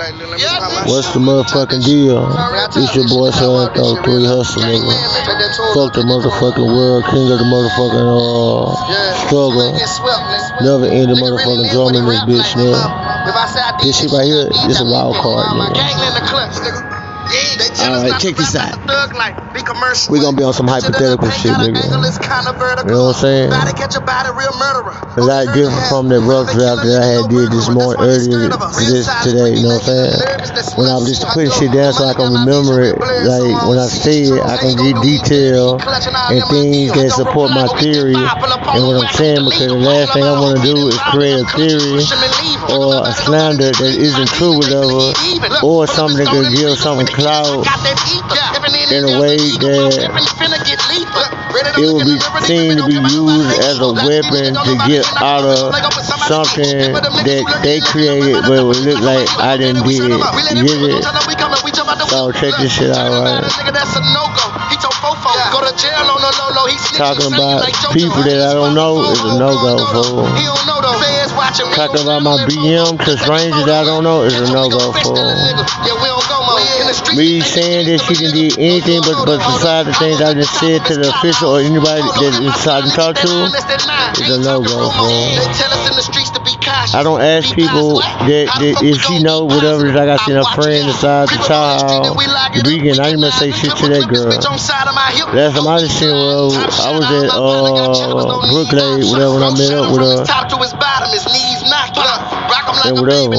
What's the motherfucking deal? It's your boy Sean Throw Three Hustle nigga. Fuck the motherfucking world, king of the motherfucking uh struggle. Never ending motherfucking drum in this bitch, nigga. This shit right here, this a wild card, nigga. Alright, check this out. We're gonna be on some hypothetical shit, nigga. You know what I'm saying? A lot different from that rough draft that I had did this morning earlier this today, you know what I'm saying? When I'm just putting shit down so I can remember it, like when I say it, I can get detail and things that support my theory. and what I'm saying because the last thing I wanna do is create a theory or a slander that isn't true, whatever, or something that could give something clout in a way that it will be seen to be used as a weapon to get out of something that they created, but it would look like I didn't did it. You get it? So check this shit out, right? Talking about people that I don't know is a no-go, fool. Talking about my BM to strangers that I don't know is a no-go, fool. Me saying that she can do anything but but decide the things I just said to the official or anybody that inside and talk to is a no-go, fool. I don't ask people that, that if she know whatever that I got seen a friend inside the child the vegan. I didn't even say shit to that girl. Last time I just seen her, I was at uh Brooklyn, whatever, when I met up with her. And whatever.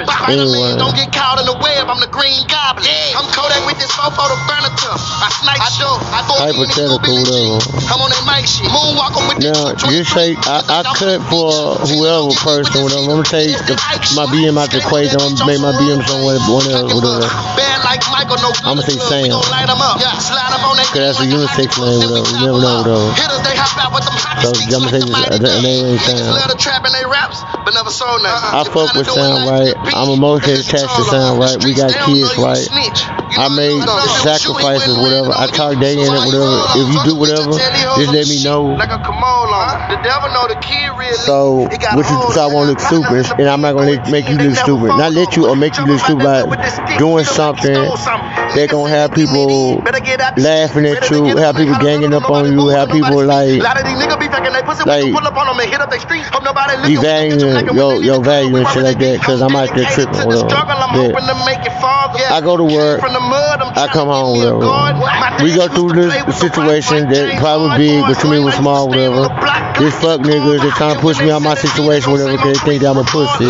Anyway. Don't get caught in the web. I'm the green goblin. I'm Kodak with this fofo to burn it to. I snipe. I Hypothetical, whatever. I'm on that mic shit. Moonwalking with Now, you say I, I cut for whoever person, whatever. I'm gonna take the, my BM out the equation. I'm gonna make my BM somewhere, whatever, whatever. Bad like Michael, no I'ma say. Sam. We gon' up. Yeah, slide up on that Cause that's a unisex name, whatever. You never know, whatever. Hitters, they hop out with them hot So. I'ma say Somebody this- uh, name ain't Sam. love to trap in they raps, but never sold nothing. I fuck with of doing Sound nothing right. To the I'm beat, emotionally attached to Sound right. We got the streets, they kids, don't know you right? I made you gonna shoot sacrifices, you whatever. I talk day in it, whatever. If you do whatever, just let me know. Like a Kamala. The devil know the kid real. So, what you so I won't look stupid, and I'm not gonna make you look stupid. Not let you or make you look stupid by doing something that gonna have people laughing at you, have people ganging up on you, have people like like devaluing your your value and shit like that. Cause I'm out there tripping, whatever. Yeah. I go to work, I come home, whatever. We go through this situation that probably big, but to me was small, whatever. This fuck niggas that trying to push me out my situation, whatever, cause they think that I'm a pussy.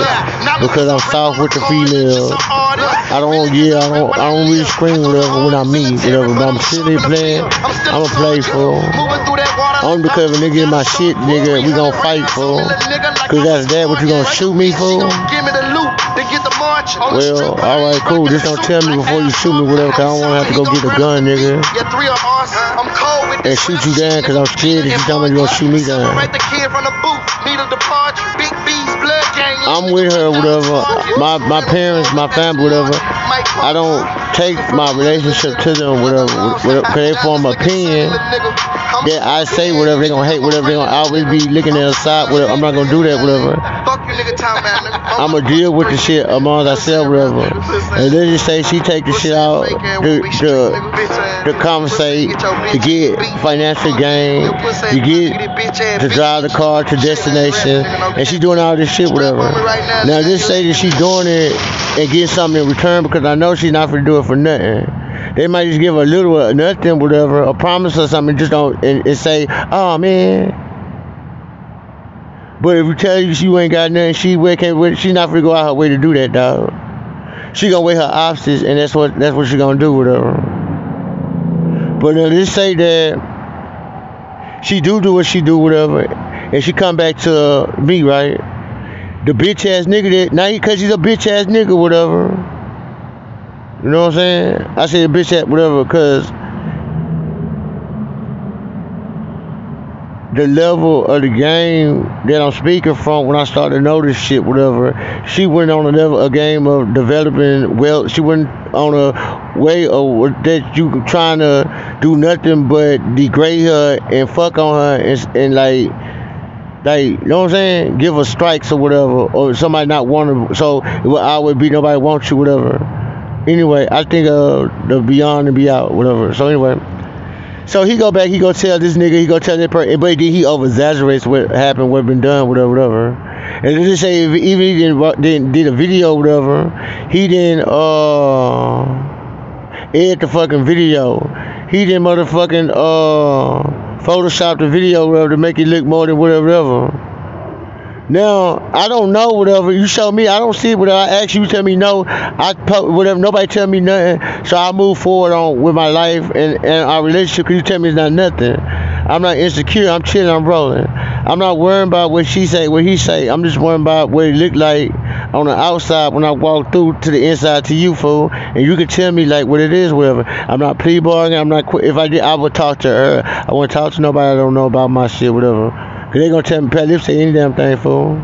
Because I'm soft with the females. I don't, yeah, I don't, I don't really scream whatever when I meet, whatever. But I'm silly playing. I'm a playful. Only because if a nigga in my shit, nigga, we gon' fight for. Cause that's that what you gonna shoot me for? Well, alright, cool. Just don't tell me before you shoot me, whatever, cause I don't wanna have to go get a gun, nigga. Yeah, three of us. I'm cold And shoot you down cause I'm scared that you tell me you gonna shoot me down. I'm with her, whatever. My my parents, my family, whatever. I don't take my relationship to them, whatever. whatever cause they form opinion that I say whatever they gonna hate, whatever they gonna always be looking at the side, whatever. I'm not gonna do that, whatever. Fuck you nigga time. I'ma deal with the shit among ourselves, whatever. And then just say she take the shit out to to, to compensate, to get financial gain, to get to drive the car to destination, and she doing all this shit, whatever. Now just say that she's doing it and get something in return because I know she's not gonna do it for nothing. They might just give a little or nothing, whatever, a promise or something, just don't and, and say, oh man. But if you tell you she ain't got nothing, she way can't wait, she not gonna go out her way to do that, dog. She gonna weigh her options, and that's what that's what she gonna do with her. But uh, let's say that she do do what she do, whatever, and she come back to me, right? The bitch ass nigga that now because he's a bitch ass nigga, whatever. You know what I'm saying? I say bitch ass whatever, cause the level of the game that I'm speaking from when I started to notice shit, whatever. She went on a level, a game of developing well. She went on a way of that you trying to do nothing but degrade her and fuck on her and, and like like you know what I'm saying, give her strikes or whatever, or somebody not want to. So I would be nobody wants you, whatever. Anyway, I think uh the beyond and be out, whatever. So anyway. So he go back, he go tell this nigga, he go tell that person, but then he over exaggerates what happened, what been done, whatever, whatever. And they just say if, even he didn't, didn't did a video, whatever, he didn't uh edit the fucking video. He didn't motherfucking uh Photoshop the video, whatever, to make it look more than whatever, whatever. Now I don't know whatever you show me. I don't see whatever I ask you. Tell me no. I whatever. Nobody tell me nothing. So I move forward on with my life and, and our relationship. Cause you tell me it's not nothing. I'm not insecure. I'm chilling. I'm rolling. I'm not worrying about what she say, what he say. I'm just worrying about what it look like on the outside when I walk through to the inside to you, fool. And you can tell me like what it is, whatever. I'm not plea bargaining. I'm not. If I did, I would talk to her. I wouldn't talk to nobody. I don't know about my shit, whatever. Cause they gonna tell me Pat say any damn thing for him.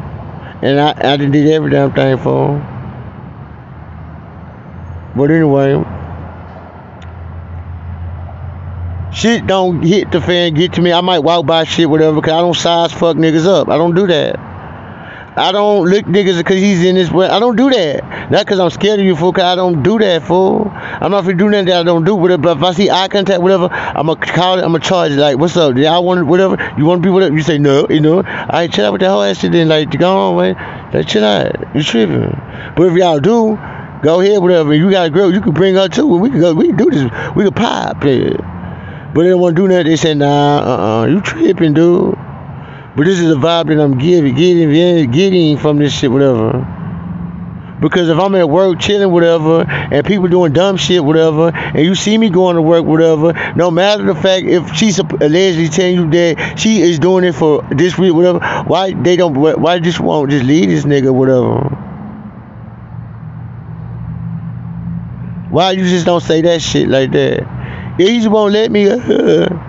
And I, I did every damn thing for him. But anyway, shit don't hit the fan, get to me. I might walk by shit, whatever, cause I don't size fuck niggas up. I don't do that. I don't lick niggas because he's in this way. I don't do that. Not because I'm scared of you, fool, because I don't do that, fool. I'm not for do nothing that I don't do. Whatever. But if I see eye contact, whatever, I'm to call it, I'm to charge it. Like, what's up? I want whatever? You want to be whatever? You say no, you know. I chill out with that whole ass shit then. Like, go on, man. Like, chill out. You tripping. But if y'all do, go ahead, whatever. You got a girl, you can bring her too. We can go, we can do this. We can pop it. But they don't want to do nothing. They say, nah, uh-uh. You tripping, dude. But this is the vibe that I'm giving, getting, getting from this shit, whatever. Because if I'm at work chilling, whatever, and people doing dumb shit, whatever, and you see me going to work, whatever, no matter the fact if she's allegedly telling you that she is doing it for this week, whatever, why they don't, why just won't just leave this nigga, whatever. Why you just don't say that shit like that? He just won't let me. Uh,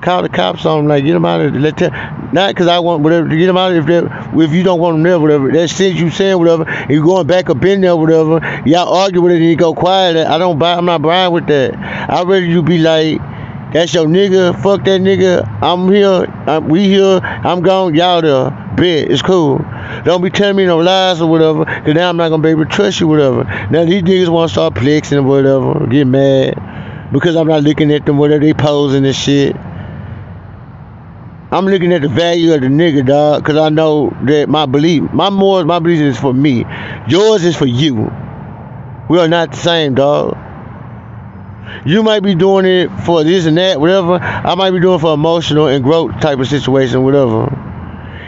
call the cops on them, like get them out of let them, not because I want whatever to get them out if they if you don't want them there whatever. That since you saying whatever and you going back up in there whatever y'all argue with it and you go quiet. I don't buy I'm not buying with that. I rather you be like that's your nigga fuck that nigga I'm here I'm, we here I'm gone y'all there bet it's cool. Don't be telling me no lies or whatever cause now I'm not gonna be able to trust you whatever. Now these niggas want to start flexing or whatever get mad because I'm not looking at them whatever they posing and shit I'm looking at the value of the nigga, dog, because I know that my belief, my morals, my belief is for me. Yours is for you. We are not the same, dog. You might be doing it for this and that, whatever. I might be doing for emotional and growth type of situation, whatever.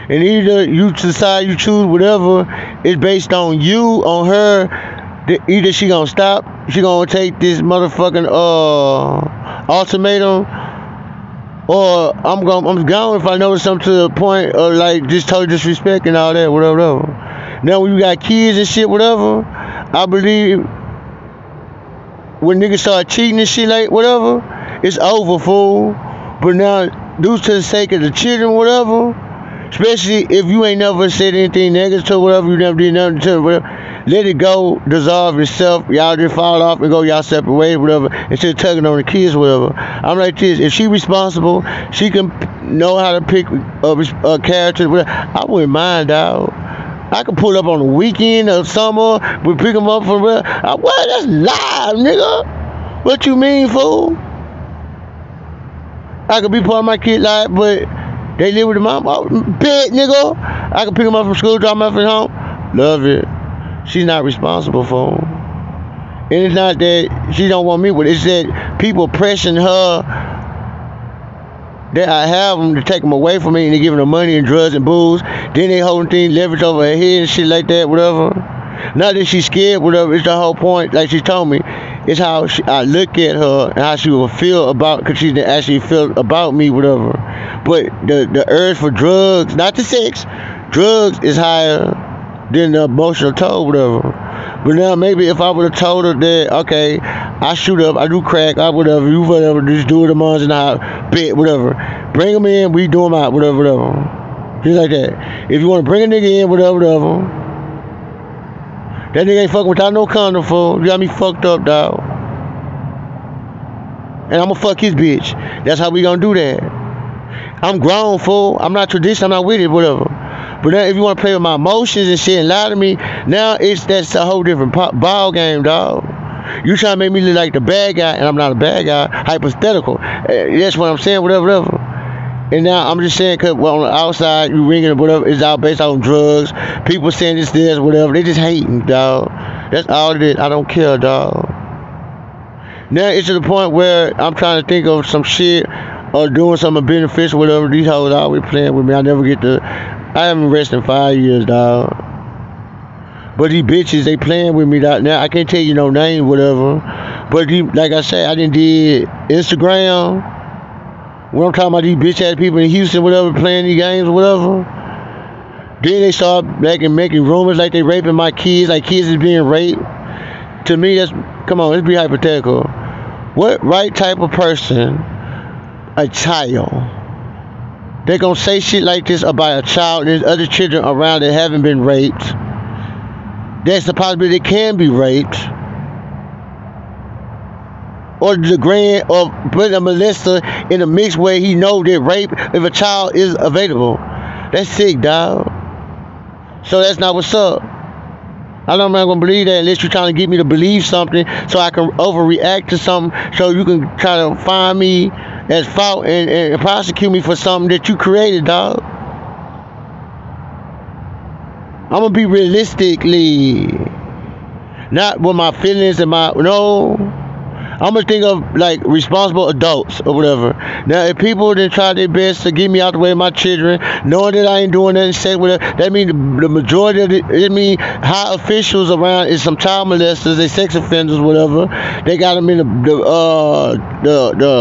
And either you decide you choose whatever, it's based on you, on her. Either she gonna stop, she gonna take this motherfucking uh ultimatum or I'm going I'm gone if I notice something to the point of like just total disrespect and all that, whatever, whatever. Now when you got kids and shit, whatever, I believe when niggas start cheating and shit like whatever, it's over, fool. But now, due to the sake of the children, whatever, especially if you ain't never said anything negative to whatever, you never did nothing to whatever let it go, dissolve yourself. Y'all just fall off and go y'all separate ways, whatever. Instead of tugging on the kids, whatever. I'm like this. If she responsible, she can know how to pick a, a character. Whatever. I wouldn't mind, dog. I could pull up on the weekend or summer. We pick them up from where? I, what? That's live, nigga. What you mean, fool? I could be part of my kid life, but they live with the mom. Oh, nigga. I could pick them up from school, drop them off at home. Love it. She's not responsible for them. And it's not that she don't want me with it. It's that people pressing her that I have them to take them away from me and they giving them money and drugs and booze. Then they holding things leverage over her head and shit like that, whatever. Not that she's scared, whatever. It's the whole point. Like she told me, it's how she, I look at her and how she will feel about, because she didn't actually feel about me, whatever. But the the urge for drugs, not the sex, drugs is higher than the emotional toll, whatever. But now maybe if I would have told her that, okay, I shoot up, I do crack, I whatever, you whatever, just do it amongst and I bet, whatever. Bring them in, we do them out, whatever, whatever. Just like that. If you want to bring a nigga in, whatever, whatever. That nigga ain't fucking without no condom, fool. You got me fucked up, dog. And I'm gonna fuck his bitch. That's how we gonna do that. I'm grown, fool. I'm not traditional. I'm not with it, whatever. But now, if you want to play with my emotions and shit and lie to me, now it's that's a whole different ball game, dog. You trying to make me look like the bad guy, and I'm not a bad guy. Hypothetical. Eh, that's what I'm saying. Whatever, whatever. And now I'm just saying, cause well, on the outside, you ringing whatever is out based on drugs. People saying this, this, whatever. They just hating, dog. That's all it is. I don't care, dog. Now it's to the point where I'm trying to think of some shit or doing something beneficial, whatever. These hoes always playing with me. I never get to. I haven't rested in five years, dog. But these bitches, they playing with me dog. now. I can't tell you no name, whatever. But like I said, I didn't did Instagram. When I'm talking about these bitch ass people in Houston, whatever, playing these games, whatever. Then they start making making rumors like they raping my kids, like kids is being raped. To me, that's come on, let's be hypothetical. What right type of person, a child, they're gonna say shit like this about a child there's other children around that haven't been raped. There's the possibility they can be raped. Or the grand or putting a molester in a mix where he know that rape if a child is available. That's sick, dog. So that's not what's up. I know I'm gonna believe that unless you're trying to get me to believe something so I can overreact to something so you can try to find me as fault and, and prosecute me for something that you created, dog. I'm gonna be realistically, not with my feelings and my no. I'm gonna think of like responsible adults or whatever. Now, if people didn't try their best to get me out the way of my children, knowing that I ain't doing nothing, say whatever, that means the, the majority of it, it mean high officials around is some child molesters, they sex offenders, whatever. They got them in the the uh, the, the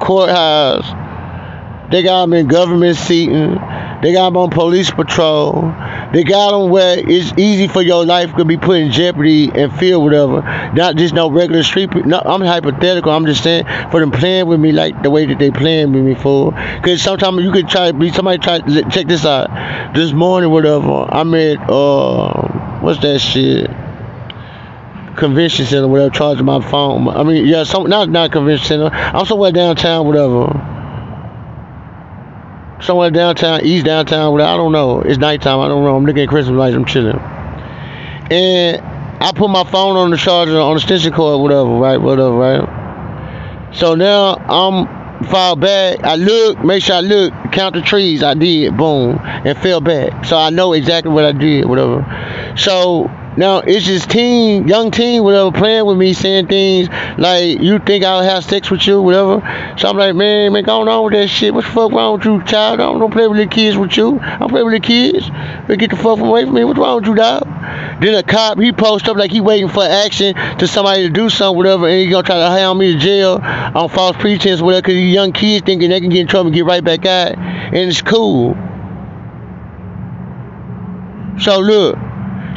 courthouse. They got them in government seating. They got them on police patrol. They got them where it's easy for your life to be put in jeopardy and feel whatever. Not just no regular street. No, I'm hypothetical. I'm just saying for them playing with me like the way that they playing with me for. Cause sometimes you could try to be somebody try check this out. This morning, whatever. I'm at uh, what's that shit? Convention center, whatever. Charging my phone. I mean, yeah, some not not convention center. I'm somewhere downtown, whatever somewhere downtown, east downtown, whatever. I don't know. It's nighttime. I don't know. I'm looking at Christmas lights. I'm chilling. And I put my phone on the charger on the extension cord, whatever, right? Whatever, right? So now I'm fall back. I look, make sure I look, count the trees. I did, boom, and fell back. So I know exactly what I did, whatever. So now it's just teen, young teen, whatever, playing with me, saying things like, "You think I'll have sex with you, whatever." So I'm like, "Man, man, go on with that shit. What the fuck wrong with you, child? I don't, don't play with the kids with you. I don't play with the kids. But get the fuck away from me. What's wrong with you, dog?" Then a cop, he post up like he waiting for action to somebody to do something, whatever, and he gonna try to hound me to jail on false pretense, whatever, because these young kids thinking they can get in trouble and get right back out, and it's cool. So look.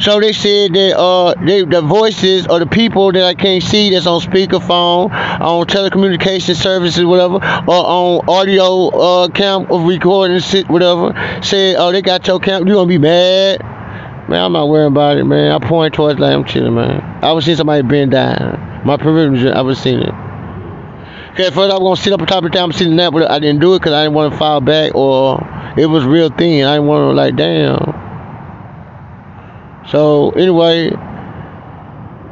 So they said that uh, they, the voices or the people that I can't see that's on speakerphone, on telecommunication services, whatever, or on audio uh, cam recording, whatever, said, oh, they got your cam, you gonna be mad. Man, I'm not worrying about it, man. I point towards like I'm chilling, man. I was seeing somebody bend down. My privilege, I was seeing it. Okay, first I was gonna sit up on top of the I'm sitting there, but I didn't do it because I didn't want to fall back or it was real thin. I didn't want to like, damn. So anyway,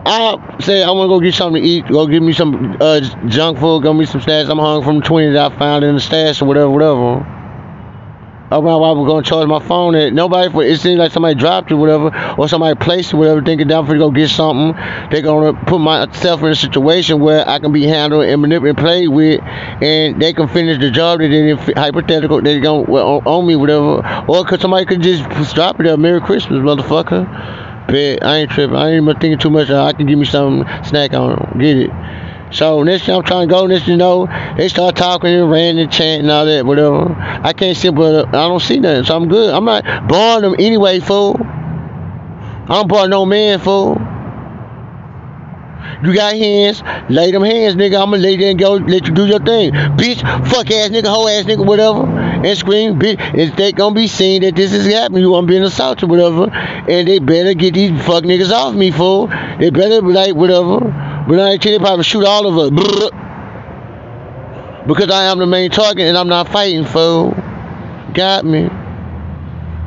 I say I want to go get something to eat. Go give me some uh, junk food. Go me some snacks. I'm hungry from the 20 that I found in the stash or whatever, whatever. I my wife was gonna charge my phone. And nobody for it seems like somebody dropped it, whatever, or somebody placed it, whatever, thinking down for to go get something. They're gonna put myself in a situation where I can be handled and manipulated, played with, and they can finish the job that they hypothetical they gonna well, own me, whatever, or cause somebody could just drop it there. Merry Christmas, motherfucker. But I ain't tripping. I ain't even thinking too much. I can give me some snack on. Get it. So next time I'm trying to go, next you know, they start talking and ranting and chanting and all that, whatever. I can't see, but I don't see nothing, so I'm good. I'm not born them anyway, fool. I am born no man, fool. You got hands, lay them hands, nigga. I'ma lay there and go let you do your thing. Bitch, fuck ass nigga, hoe ass nigga, whatever. And scream, bitch. If they gonna be seen that this is happening, you wanna be assaulted, whatever. And they better get these fuck niggas off me, fool. They better be like, whatever. But I tell you, probably shoot all of us. Because I am the main target and I'm not fighting, fool. Got me.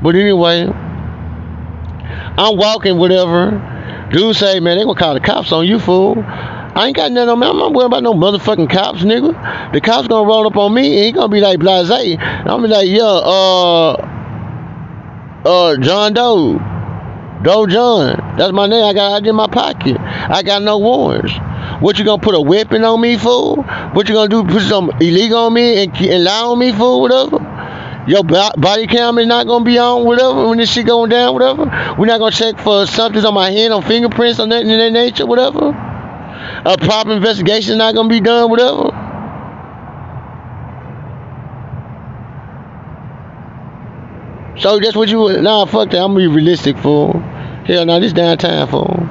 But anyway, I'm walking, whatever. Dude say, man, they gonna call the cops on you, fool. I ain't got nothing on me. I'm not worried about no motherfucking cops, nigga. The cops gonna roll up on me and he gonna be like blase. I'm gonna be like, yeah, uh, uh, John Doe. Doe John. That's my name. I got it in my pocket. I got no warrants. What you gonna put a weapon on me, fool? What you gonna do? Put some illegal on me and, and lie on me, fool? Whatever. Your body cam is not gonna be on, whatever. When this shit going down, whatever. We're not gonna check for something on my hand, on fingerprints, or nothing in that nature, whatever. A proper investigation not gonna be done, whatever. So that's what you nah fuck that. I'm gonna be realistic fool. Hell nah, this downtown fool.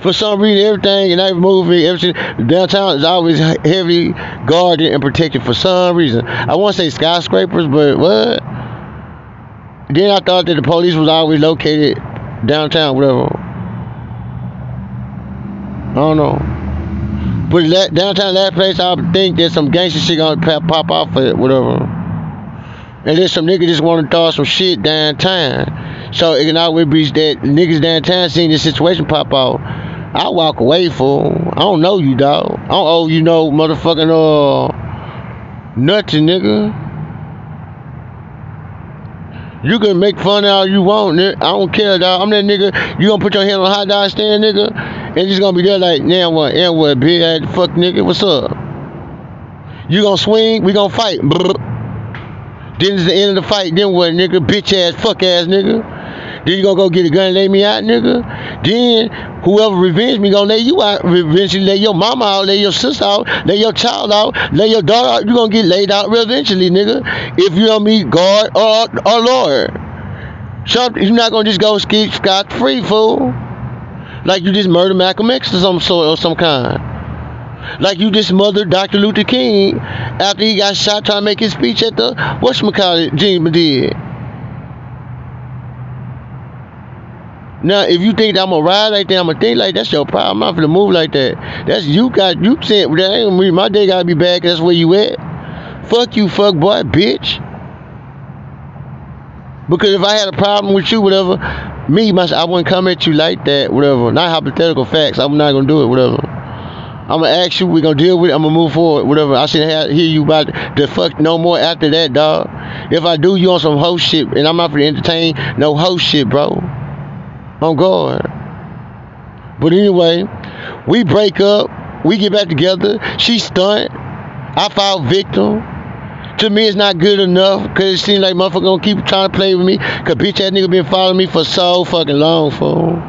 For some reason everything in every movie, everything downtown is always heavy guarded and protected for some reason. I wanna say skyscrapers, but what? Then I thought that the police was always located downtown, whatever. I don't know. But that, downtown that place, I think there's some gangster shit gonna pop off of it, whatever. And then some niggas just want to throw some shit downtown. So it can always be that niggas downtown seeing this situation pop out. I walk away, fool. I don't know you, dog. I don't owe you no motherfucking uh nothing, nigga. You can make fun all you want, nigga. I don't care, dog. I'm that nigga. You gonna put your hand on a hot dog stand, nigga, and just gonna be there like, now what? And what? Big ass fuck, nigga. What's up? You gonna swing? We gonna fight. Then it's the end of the fight. Then what, nigga? Bitch ass, fuck ass, nigga. Then you gonna go get a gun and lay me out, nigga. Then whoever revenge me gonna lay you out. Eventually lay your mama out, lay your sister out, lay your child out, lay your daughter out. You gonna get laid out eventually, nigga. If you don't meet God or or Lord. Something, you're not gonna just go skate scot free, fool. Like you just murdered Malcolm X or some sort or some kind. Like you just murdered Dr. Luther King after he got shot trying to make his speech at the whatchamacallit Gene did. Now, if you think that I'm gonna ride like that, I'm gonna think like that's your problem. I'm not gonna move like that. That's you got you said that ain't me. My day gotta be bad. That's where you at. Fuck you, fuck boy, bitch. Because if I had a problem with you, whatever, me, myself, I wouldn't come at you like that, whatever. Not hypothetical facts. I'm not gonna do it, whatever. I'm gonna ask you. We're gonna deal with it. I'm gonna move forward. Whatever. I should have hear you about the fuck no more after that, dog. If I do, you on some host shit, and I'm not for entertain no host shit, bro. On God. But anyway, we break up. We get back together. She stunt. I fall victim. To me, it's not good enough because it seems like motherfucker gonna keep trying to play with me. Cause bitch ass nigga been following me for so fucking long, fool.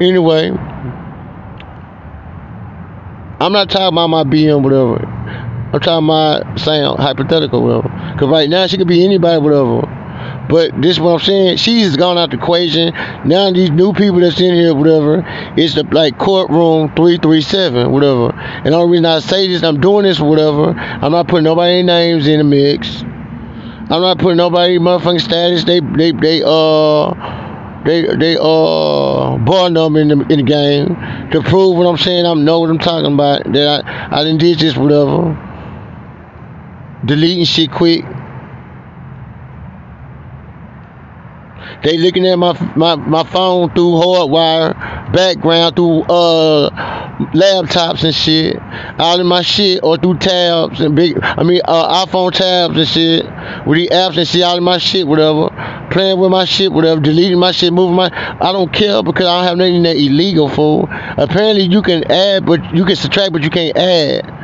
Anyway, I'm not talking about my BM, whatever. I'm talking about saying hypothetical, whatever. Because right now, she could be anybody, whatever. But this is what I'm saying. She's gone out the equation. Now these new people that's in here, whatever, it's the like courtroom 337, whatever. And the only reason I say this, I'm doing this, whatever. I'm not putting nobody's names in the mix. I'm not putting nobody motherfucking status. They they they uh they they uh bar number in the in the game to prove what I'm saying. I know what I'm talking about. That I I didn't did this whatever. Deleting shit quick. They looking at my my my phone through hardwire, background through uh laptops and shit, all of my shit or through tabs and big I mean uh, iPhone tabs and shit with the apps and see all of my shit whatever playing with my shit, whatever, deleting my shit, moving my. I don't care because I don't have nothing that illegal for. Apparently, you can add, but you can subtract, but you can't add.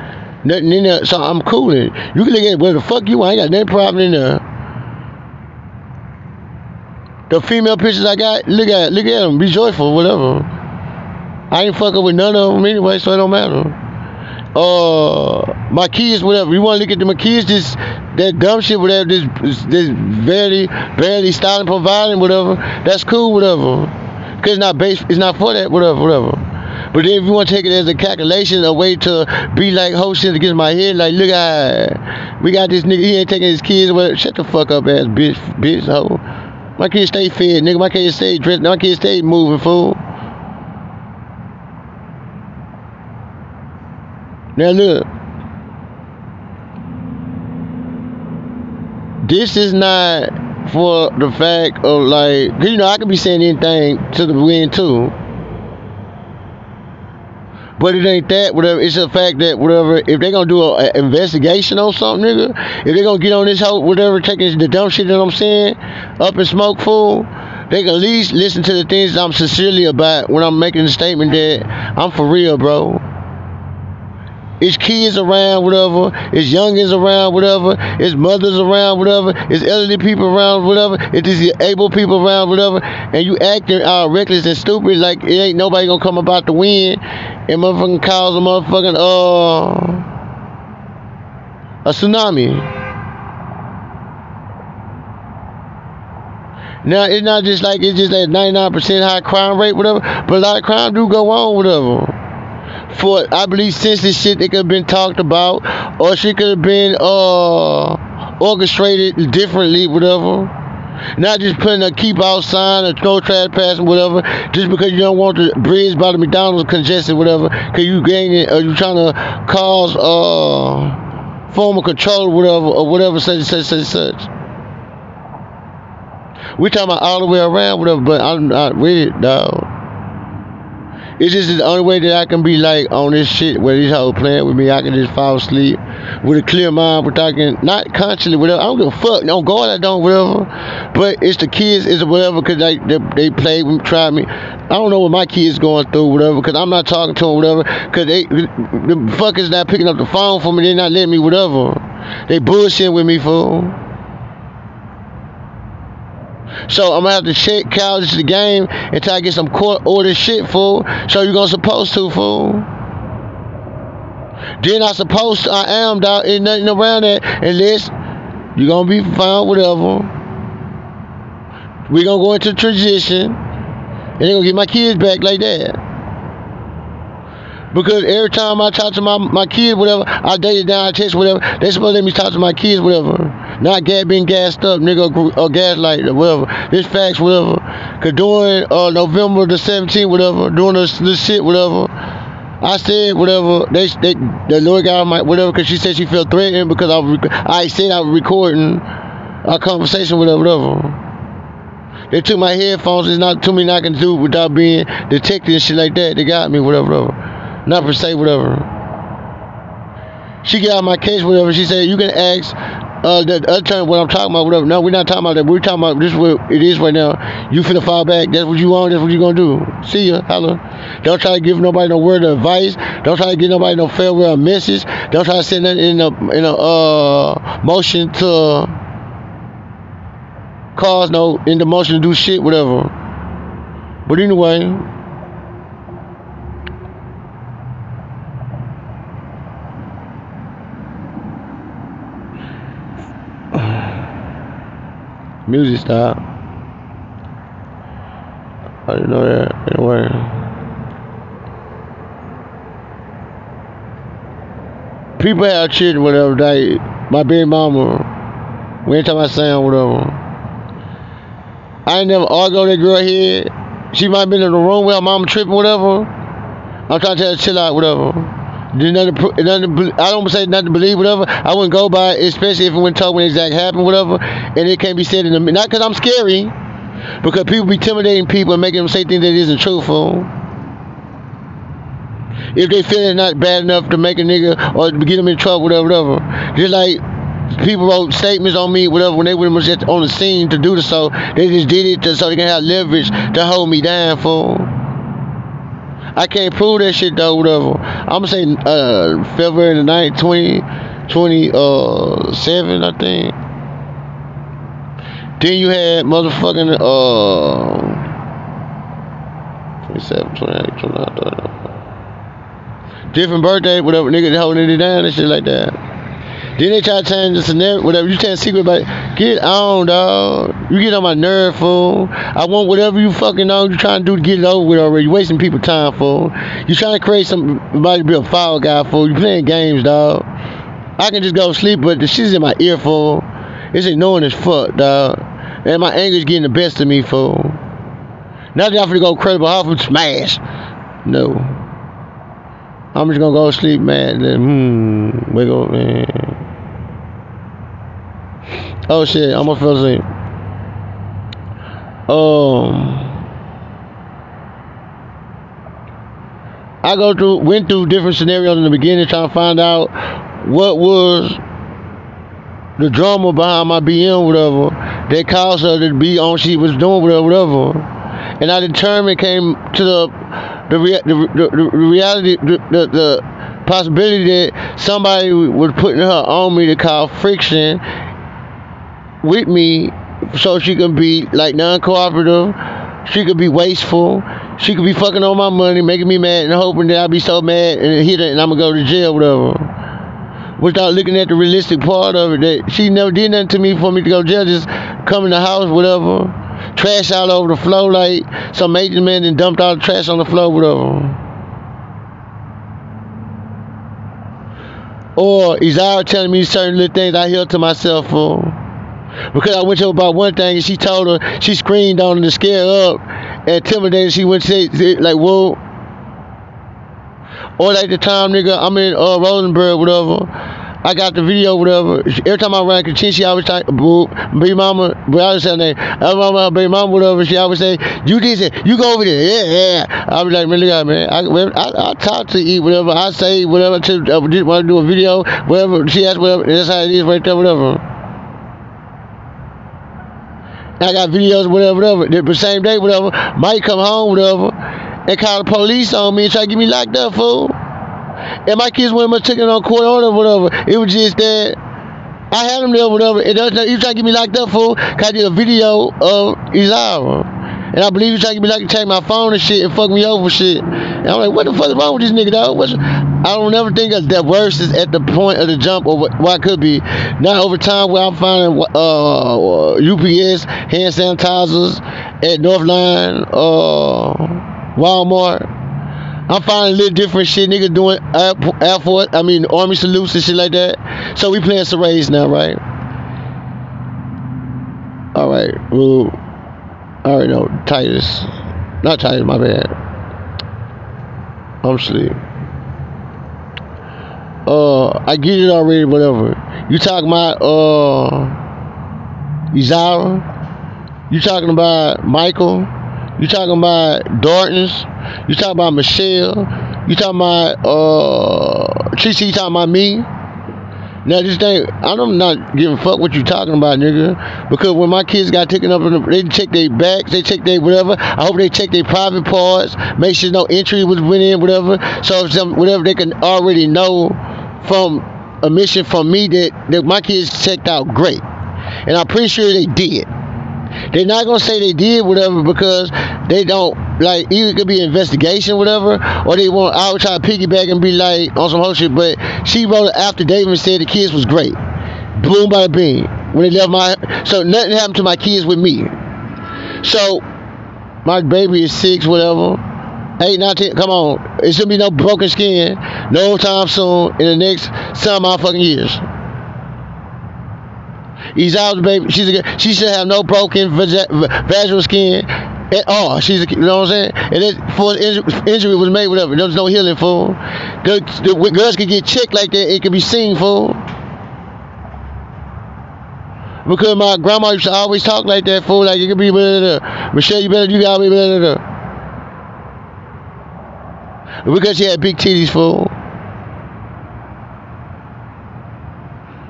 Nothing in there, so I'm cooling. You can look at where the fuck you want. I ain't got no problem in there. The female pictures I got, look at, look at them, be joyful, whatever. I ain't fucking with none of them anyway, so it don't matter. Uh, my kids, whatever. You want to look at the, my kids, just that dumb shit, whatever, this, this barely, barely styling, providing, whatever, that's cool, whatever. Because it's not based, it's not for that, whatever, whatever. But then if you want to take it as a calculation, a way to be like hosting against my head, like, look, I, we got this nigga, he ain't taking his kids, well, shut the fuck up, ass bitch, bitch, hoe. My kids stay fed, nigga. My kids stay dressed. My kids stay moving, fool. Now look. This is not for the fact of like, you know, I could be saying anything to the wind too. But it ain't that, whatever. It's the fact that whatever, if they're gonna do an investigation on something, nigga, if they're gonna get on this whole whatever, taking the dumb shit that I'm saying, up and smoke fool, they can at least listen to the things I'm sincerely about when I'm making a statement that I'm for real, bro. It's kids around, whatever. It's youngins around, whatever. It's mothers around, whatever. It's elderly people around, whatever. It's able people around, whatever. And you acting uh, reckless and stupid like it ain't nobody gonna come about the win and motherfucking cause a motherfucking uh a tsunami. Now it's not just like it's just that 99% high crime rate, whatever. But a lot of crime do go on, whatever for I believe since this shit that could have been talked about or she could have been uh orchestrated differently, whatever. Not just putting a keep out sign or no trash pass whatever, just because you don't want the bridge by the McDonald's congested, whatever, because you gaining or you trying to cause uh form of control, whatever, or whatever, such such such such. We talking about all the way around, whatever, but I'm not with it, dog. It's just the only way that I can be like on this shit where these hoes playing with me. I can just fall asleep with a clear mind, I can not consciously whatever. I don't give a fuck. No God, I don't whatever. But it's the kids, it's whatever, cause they they, they played with try me. I don't know what my kids going through, whatever, cause I'm not talking to them, whatever, cause they the fuckers not picking up the phone for me. They not letting me, whatever. They bullshitting with me, fool. So I'm gonna have to check college the game until I get some court order shit, fool. So you gonna supposed to, fool. Then I supposed to, I am, dog. Ain't nothing around that unless you gonna be found, whatever. We gonna go into transition, and they gonna get my kids back like that. Because every time I talk to my, my kid, whatever, I date down, I text whatever, they supposed to let me talk to my kids, whatever. Not gas being gassed up, nigga, or gaslight, whatever. This facts, whatever. Cause during uh, November the 17th, whatever, doing this, this shit, whatever, I said whatever. They, they the lawyer got my whatever because she said she felt threatened because I was, I said I was recording our conversation with her, whatever. They took my headphones. There's not too many I can do without being detected and shit like that. They got me, whatever, whatever. Not per se, whatever. She got my case, whatever. She said you can ask uh, the other time what I'm talking about, whatever. No, we're not talking about that. We're talking about this. is What it is right now. You finna fall back. That's what you want. That's what you gonna do. See ya. Hello. Don't try to give nobody no word of advice. Don't try to give nobody no farewell message. Don't try to send that in a in a uh motion to cause no in the motion to do shit, whatever. But anyway. Music stop. I didn't know that. Anyway. People have children, whatever. They, my baby mama, we ain't talking about saying whatever. I ain't never argued with that girl here. She might have been in the room with her mama tripping, whatever. I'm trying to tell her chill out, whatever. Nothing, nothing, I don't say nothing to believe, whatever. I wouldn't go by it, especially if it went told when exact happened, whatever. And it can't be said in the not because I'm scary, because people be intimidating people and making them say things that isn't truthful. If they feel it's not bad enough to make a nigga or get them in trouble, whatever, whatever. Just like people wrote statements on me, whatever, when they were just on the scene to do the so, they just did it to, so they can have leverage to hold me down for. I can't prove that shit though, whatever. I'm say uh, February the 9th, 20, 27, I think. Then you had motherfucking uh 27, 28, 29, 30. Different birthday, whatever nigga holding it down and shit like that. Then they try to change the scenario, whatever. You tell secret it. Get on, dog. You get on my nerve, fool. I want whatever you fucking know you trying to do to get it over with already. You wasting people time, fool. You trying to create somebody to be a foul guy, fool. You playing games, dog. I can just go sleep, but the shit's in my ear, fool. It's annoying as fuck, dog. And my anger's getting the best of me, fool. Not that I'm gonna go credible off and smash. No. I'm just gonna go sleep, man. Then, hmm, wake up, man. Oh shit, I'm gonna fell asleep. Um, I go through, went through different scenarios in the beginning, trying to find out what was the drama behind my BM, whatever, that caused her to be on. She was doing whatever, whatever. And I determined, came to the the, the, the, the reality, the, the, the possibility that somebody was putting her on me to cause friction with me so she can be like non-cooperative. She could be wasteful. She could be fucking on my money making me mad and hoping that i'll be so mad and hit it and i'm gonna go to jail whatever. Without looking at the realistic part of it that she never did nothing to me for me to go to jail just come in the house whatever. Trash all over the floor like some major man and dumped all the trash on the floor whatever. Or Izara telling me certain little things I hear to myself for because I went to her about one thing and she told her she screamed on her to scare her up and intimidated. She went to say like, "Whoa." Or like the time, nigga, I'm in uh, Rosenberg, whatever. I got the video, whatever. Every time I run Kachin, she always talk, boo, baby mama, but I was saying mama, baby mama, whatever. She always say, you it, you go over there, yeah, yeah. I was like, man, look at man. I, I, I talk to eat, whatever. I say, whatever, to, uh, want to do a video, whatever. She asked, whatever. That's how it is right there, whatever. I got videos, whatever, whatever. The same day, whatever. Might come home, whatever, and call the police on me and try to get me locked up, fool. And my kids went my ticket on court order, whatever. It was just that I had them there, whatever. It doesn't. you trying to get me locked up, fool. Cause I did a video of Izara. And I believe you trying to me locked, take my phone and shit and fuck me over shit. And I'm like, what the fuck is wrong with this nigga, dog? What's, I don't ever think that worse is at the point of the jump or what, what could be. Now over time where I'm finding uh, UPS hand sanitizers at Northline, uh, Walmart. I'm finding little different shit. Niggas doing Air Force, I mean Army salutes and shit like that. So we playing charades now, right? All right, well, I no, know Titus, not Titus, my bad. I'm asleep uh, I get it already, whatever. You talking about uh, Izara? You talking about Michael? You talking about Darkness? You talking about Michelle? You talking about uh, Tracy? You talking about me? Now this thing, I'm not giving a fuck what you talking about, nigga. Because when my kids got taken up, the, they check their backs, they check their whatever. I hope they check their private parts, make sure no entry was went in, whatever. So some whatever they can already know from a mission from me that, that my kids checked out great. And I'm pretty sure they did. They're not gonna say they did whatever because they don't like either it could be investigation whatever or they want I would try to piggyback and be like on some whole shit but she wrote it after David said the kids was great. Boom by the beam. When they left my so nothing happened to my kids with me. So my baby is six, whatever. Eight, nine, ten, come on. It should be no broken skin no time soon in the next some my fucking years. Out, baby. She's a, she should have no broken vaginal skin at all. She's, a, you know what I'm saying? And it, for injury, injury was made, whatever. There's no healing for. The girls can get checked like that. It can be seen for. Because my grandma used to always talk like that, fool. Like it could be better. Michelle, you better, you gotta be better. Because she had big titties, fool.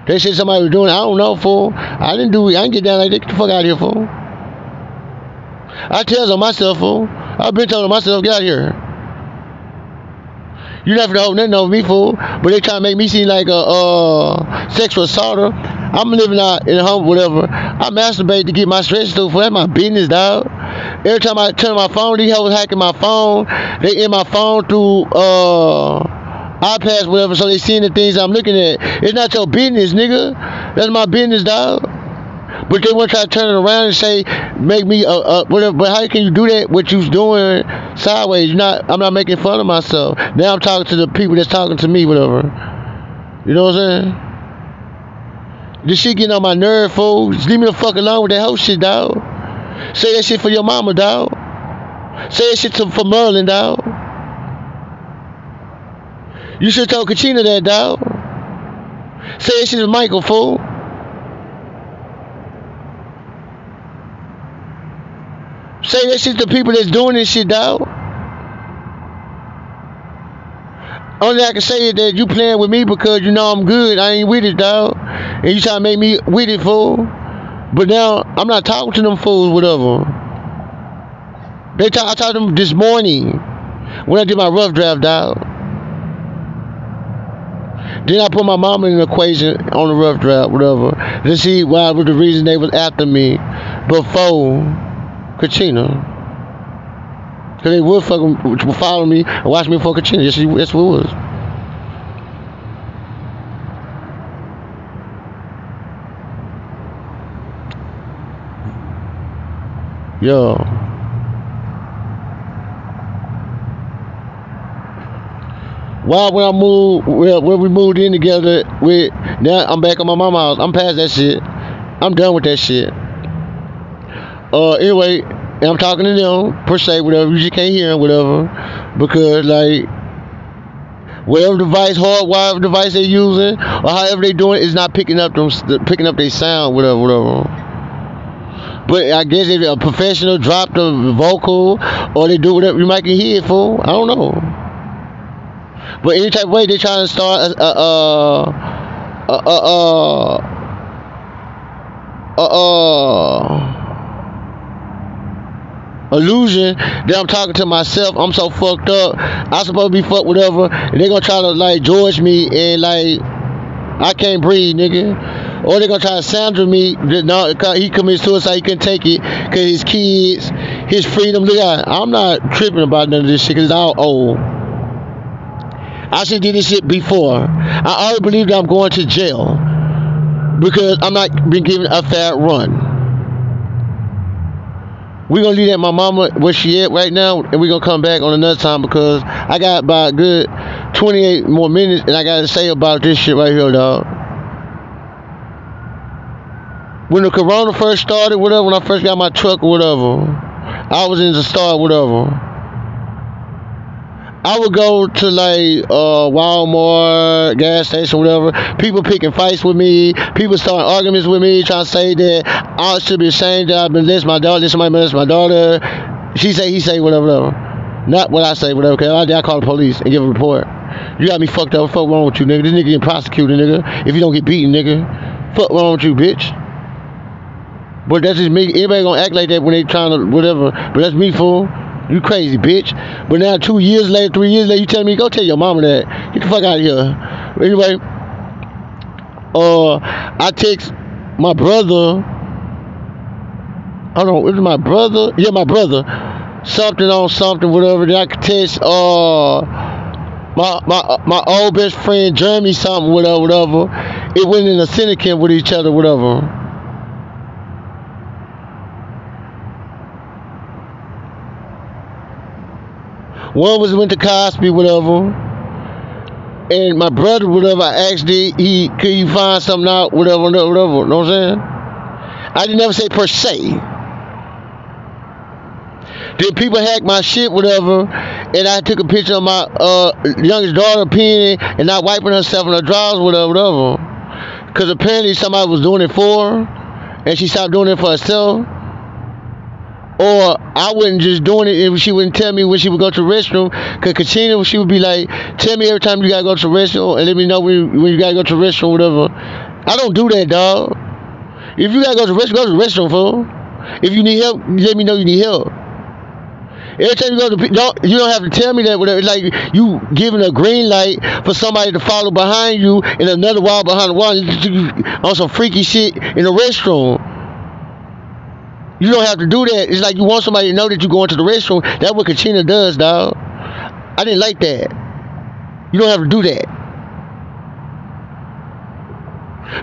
They said somebody was doing it. I don't know, fool. I didn't do it. I didn't get down like that. Get the fuck out of here, fool. I tell on myself, fool. I've been telling myself, get out of here. You never know nothing over me, fool. But they try to make me seem like a uh, sexual assaulter. I'm living out in a home, whatever. I masturbate to get my stress through. For that's my business, dog. Every time I turn my phone, these hoes hacking my phone. They in my phone through uh iPads, whatever, so they seeing the things I'm looking at. It's not your business, nigga. That's my business, dog. But they want to try to turn it around and say, make me a, uh whatever. But how can you do that? What you doing sideways? You're not. I'm not making fun of myself. Now I'm talking to the people that's talking to me, whatever. You know what I'm saying? This shit getting on my nerve, fool. Leave me the fuck alone with that whole shit, dog. Say that shit for your mama, dog. Say that shit to, for Merlin, dog. You should tell Kachina that, dog. Say she's a Michael, fool. Say that shit to people that's doing this shit, dog. Only I can say is that you playing with me because you know I'm good. I ain't with it, dog. And you trying to make me with it, fool. But now I'm not talking to them fools, whatever. They talk, I talked to them this morning when I did my rough draft, dog. Then I put my mom in the equation on the rough draft, whatever, to see why was the reason they was after me before Katrina. Cause they would fucking follow me and watch me for Katrina. Yes, that's what it was. Yo. Why when I moved where we moved in together with now I'm back on my mama house. I'm past that shit. I'm done with that shit. Uh anyway, I'm talking to them per se, whatever, you just can't hear them, whatever. Because like whatever device, hardwire device they're using, or however they're doing is not picking up them picking up their sound, whatever, whatever. But I guess if a professional drop the vocal or they do whatever you might can hear it for. I don't know. But any type of way they trying to start a uh uh uh uh illusion that I'm talking to myself. I'm so fucked up. I'm supposed to be fucked whatever. And they gonna try to like George me and like I can't breathe, nigga. Or they're gonna try to Sandra me. No, he committed suicide. He couldn't take it because his kids, his freedom. Look, at I'm not tripping about none of this shit because it's all old. I should do this shit before. I already believe that I'm going to jail because I'm not being given a fair run. We're gonna leave that my mama where she at right now, and we're gonna come back on another time because I got about good 28 more minutes, and I gotta say about this shit right here, dog. When the corona first started, whatever, when I first got my truck whatever, I was in the store, whatever. I would go to like uh, Walmart, gas station, whatever. People picking fights with me. People starting arguments with me, trying to say that I should be ashamed that I've been this my daughter, this somebody molest my daughter. She say, he say, whatever, whatever. Not what I say, whatever. Cause I, I call the police and give a report. You got me fucked up. Fuck wrong with you, nigga? This nigga getting prosecuted, nigga. If you don't get beaten, nigga. Fuck wrong with you, bitch. But that's just me. Anybody gonna act like that when they trying to whatever. But that's me, fool. You crazy, bitch. But now two years later, three years later, you tell me, go tell your mama that. Get the fuck out of here. Anyway, uh, I text my brother. i don't on, was my brother? Yeah, my brother. Something on something, whatever. That I could text uh my my my old best friend Jeremy something, whatever, whatever. It went in a syndicate with each other, whatever. One was went to Cosby, whatever. And my brother, whatever, I asked he, he could you find something out, whatever, whatever, whatever. You know what I'm saying? I didn't never say per se. Then people hack my shit, whatever, and I took a picture of my uh, youngest daughter peeing and not wiping herself in her drawers, whatever, whatever. Because apparently somebody was doing it for her, and she stopped doing it for herself. Or I wouldn't just doing it if she wouldn't tell me when she would go to the restroom. Cause Katrina, she would be like, tell me every time you gotta go to the restroom and let me know when, when you gotta go to the restroom, whatever. I don't do that, dog. If you gotta go to the restroom, go to the restroom, fool. If you need help, let me know you need help. Every time you go to, don't you don't have to tell me that. Whatever, like you giving a green light for somebody to follow behind you in another wall behind the wall on some freaky shit in the restroom. You don't have to do that. It's like you want somebody to know that you're going to the restroom. That's what Katrina does, dog. I didn't like that. You don't have to do that.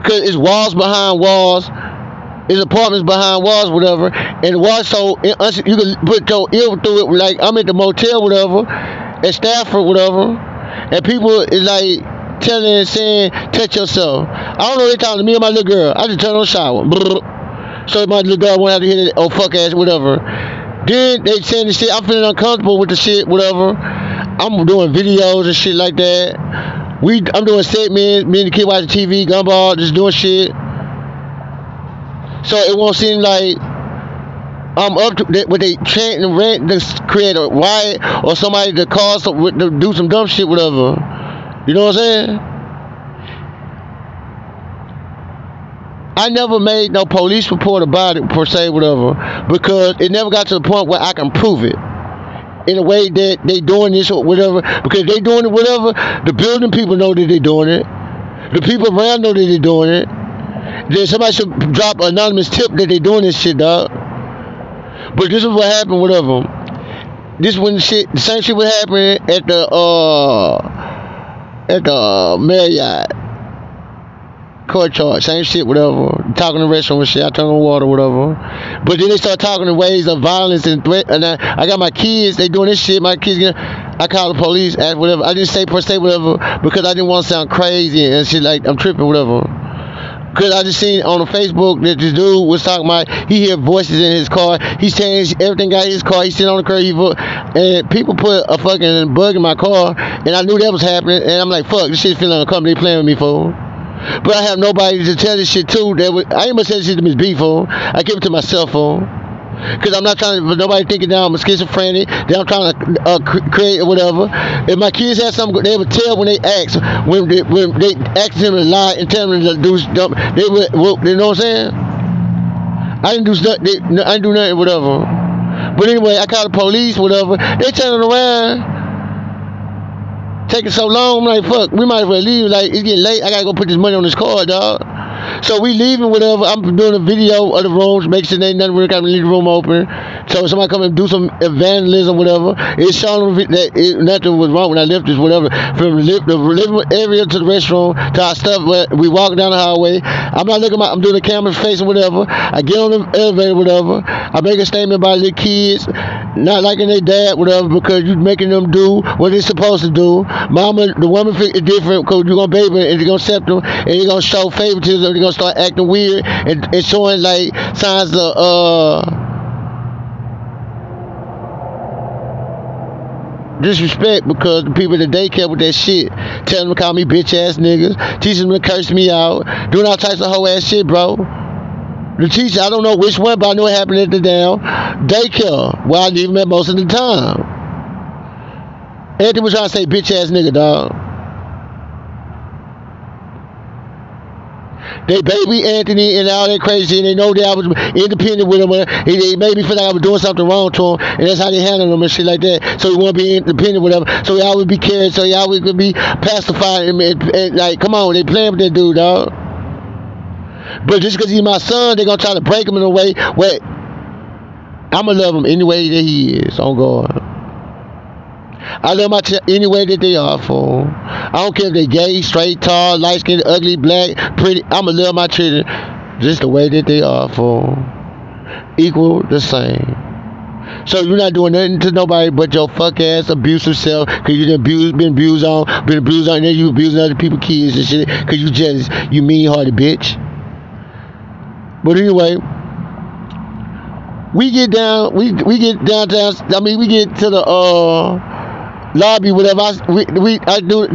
Cause it's walls behind walls, it's apartments behind walls, whatever. And walls so you can put your ear through it. Like I'm at the motel, whatever, at Stafford, whatever, and people is like telling and saying, "Touch yourself." I don't know. They talking to me and my little girl. I just turn on the shower. So my little girl went out to hit it, oh fuck ass, whatever. Then they saying the shit, I'm feeling uncomfortable with the shit, whatever. I'm doing videos and shit like that. We, I'm doing segments, me and the kid watching TV, gumball, just doing shit. So it won't seem like I'm up to what they chant and rant to create a riot or somebody to cause some, to do some dumb shit, whatever. You know what I'm saying? I never made no police report about it per se, whatever, because it never got to the point where I can prove it in a way that they doing this or whatever. Because they doing it, whatever, the building people know that they doing it. The people around know that they doing it. Then somebody should drop an anonymous tip that they doing this shit, dog. But this is what happened them. This when shit, the same shit was happening at the uh at the uh, Marriott court charge, same shit, whatever. Talking in the restaurant and shit, I turn on water, whatever. But then they start talking in ways of violence and threat. And I, I got my kids, they doing this shit. My kids, get, I call the police, ask whatever. I didn't say per se whatever because I didn't want to sound crazy and shit like I'm tripping, whatever. Cause I just seen on the Facebook that this dude was talking about he hear voices in his car. He's saying everything got his car. He's sitting on the curb. He vo- and people put a fucking bug in my car, and I knew that was happening. And I'm like, fuck, this shit feeling uncomfortable. They playing with me for. But I have nobody to tell this shit to. That would, I ain't gonna tell this shit to Miss B phone. I give it to my cell phone. Cause I'm not trying to, nobody thinking that I'm a schizophrenic, that I'm trying to uh, create or whatever. If my kids had something, they would tell when they ask, when they, when they ask them to lie and tell them to do stuff, they would, you know what I'm saying? I didn't do nothing, I didn't do nothing, whatever. But anyway, I called the police, whatever. They turning around, taking so long. I'm like, fuck, we might as well leave. Like, it's getting late. I gotta go put this money on this car, dog. So we leaving, whatever. I'm doing a video of the rooms, make sure ain't nothing. We're gonna leave the room open. So somebody come and do some evangelism, whatever. It's showing that it, nothing was wrong when I left this, whatever. From the, living area to the restroom to our stuff, where we walk down the hallway. I'm not looking. My, I'm doing the camera facing, whatever. I get on the elevator, whatever. I make a statement about the kids not liking their dad, whatever, because you're making them do what they're supposed to do. Mama, the woman is different because you're gonna baby and you're gonna accept them and you're gonna show favoritism. You're gonna start acting weird and, and showing like signs of uh disrespect because the people that they care with that shit, telling them to call me bitch ass niggas, teaching them to curse me out, doing all types of hoe ass shit, bro. The teacher, I don't know which one, but I know it happened at the damn daycare where I leave him at most of the time. Anthony was trying to say bitch ass nigga, dog. They baby Anthony and all that crazy, and they know that I was independent with him. And they made me feel like I was doing something wrong to him, and that's how they handle him and shit like that. So he want to be independent with him. So he always be caring. So he always could be pacified and, and, and, like, come on, they playing with that dude, dog. But just because he's my son, they're gonna try to break him in a way where I'ma love him any way that he is. On God. I love my ch- any way that they are for. I don't care if they gay, straight, tall, light skinned, ugly, black, pretty. I'ma love my children just the way that they are for. Equal the same. So you're not doing nothing to nobody but your fuck ass abusive self because you done abused, been abused on, been abused on, and then you abusing other people kids and shit because you jealous, you mean hearted bitch. But anyway, we get down, we we get downtown. I mean, we get to the uh lobby, whatever. I, we, we I do.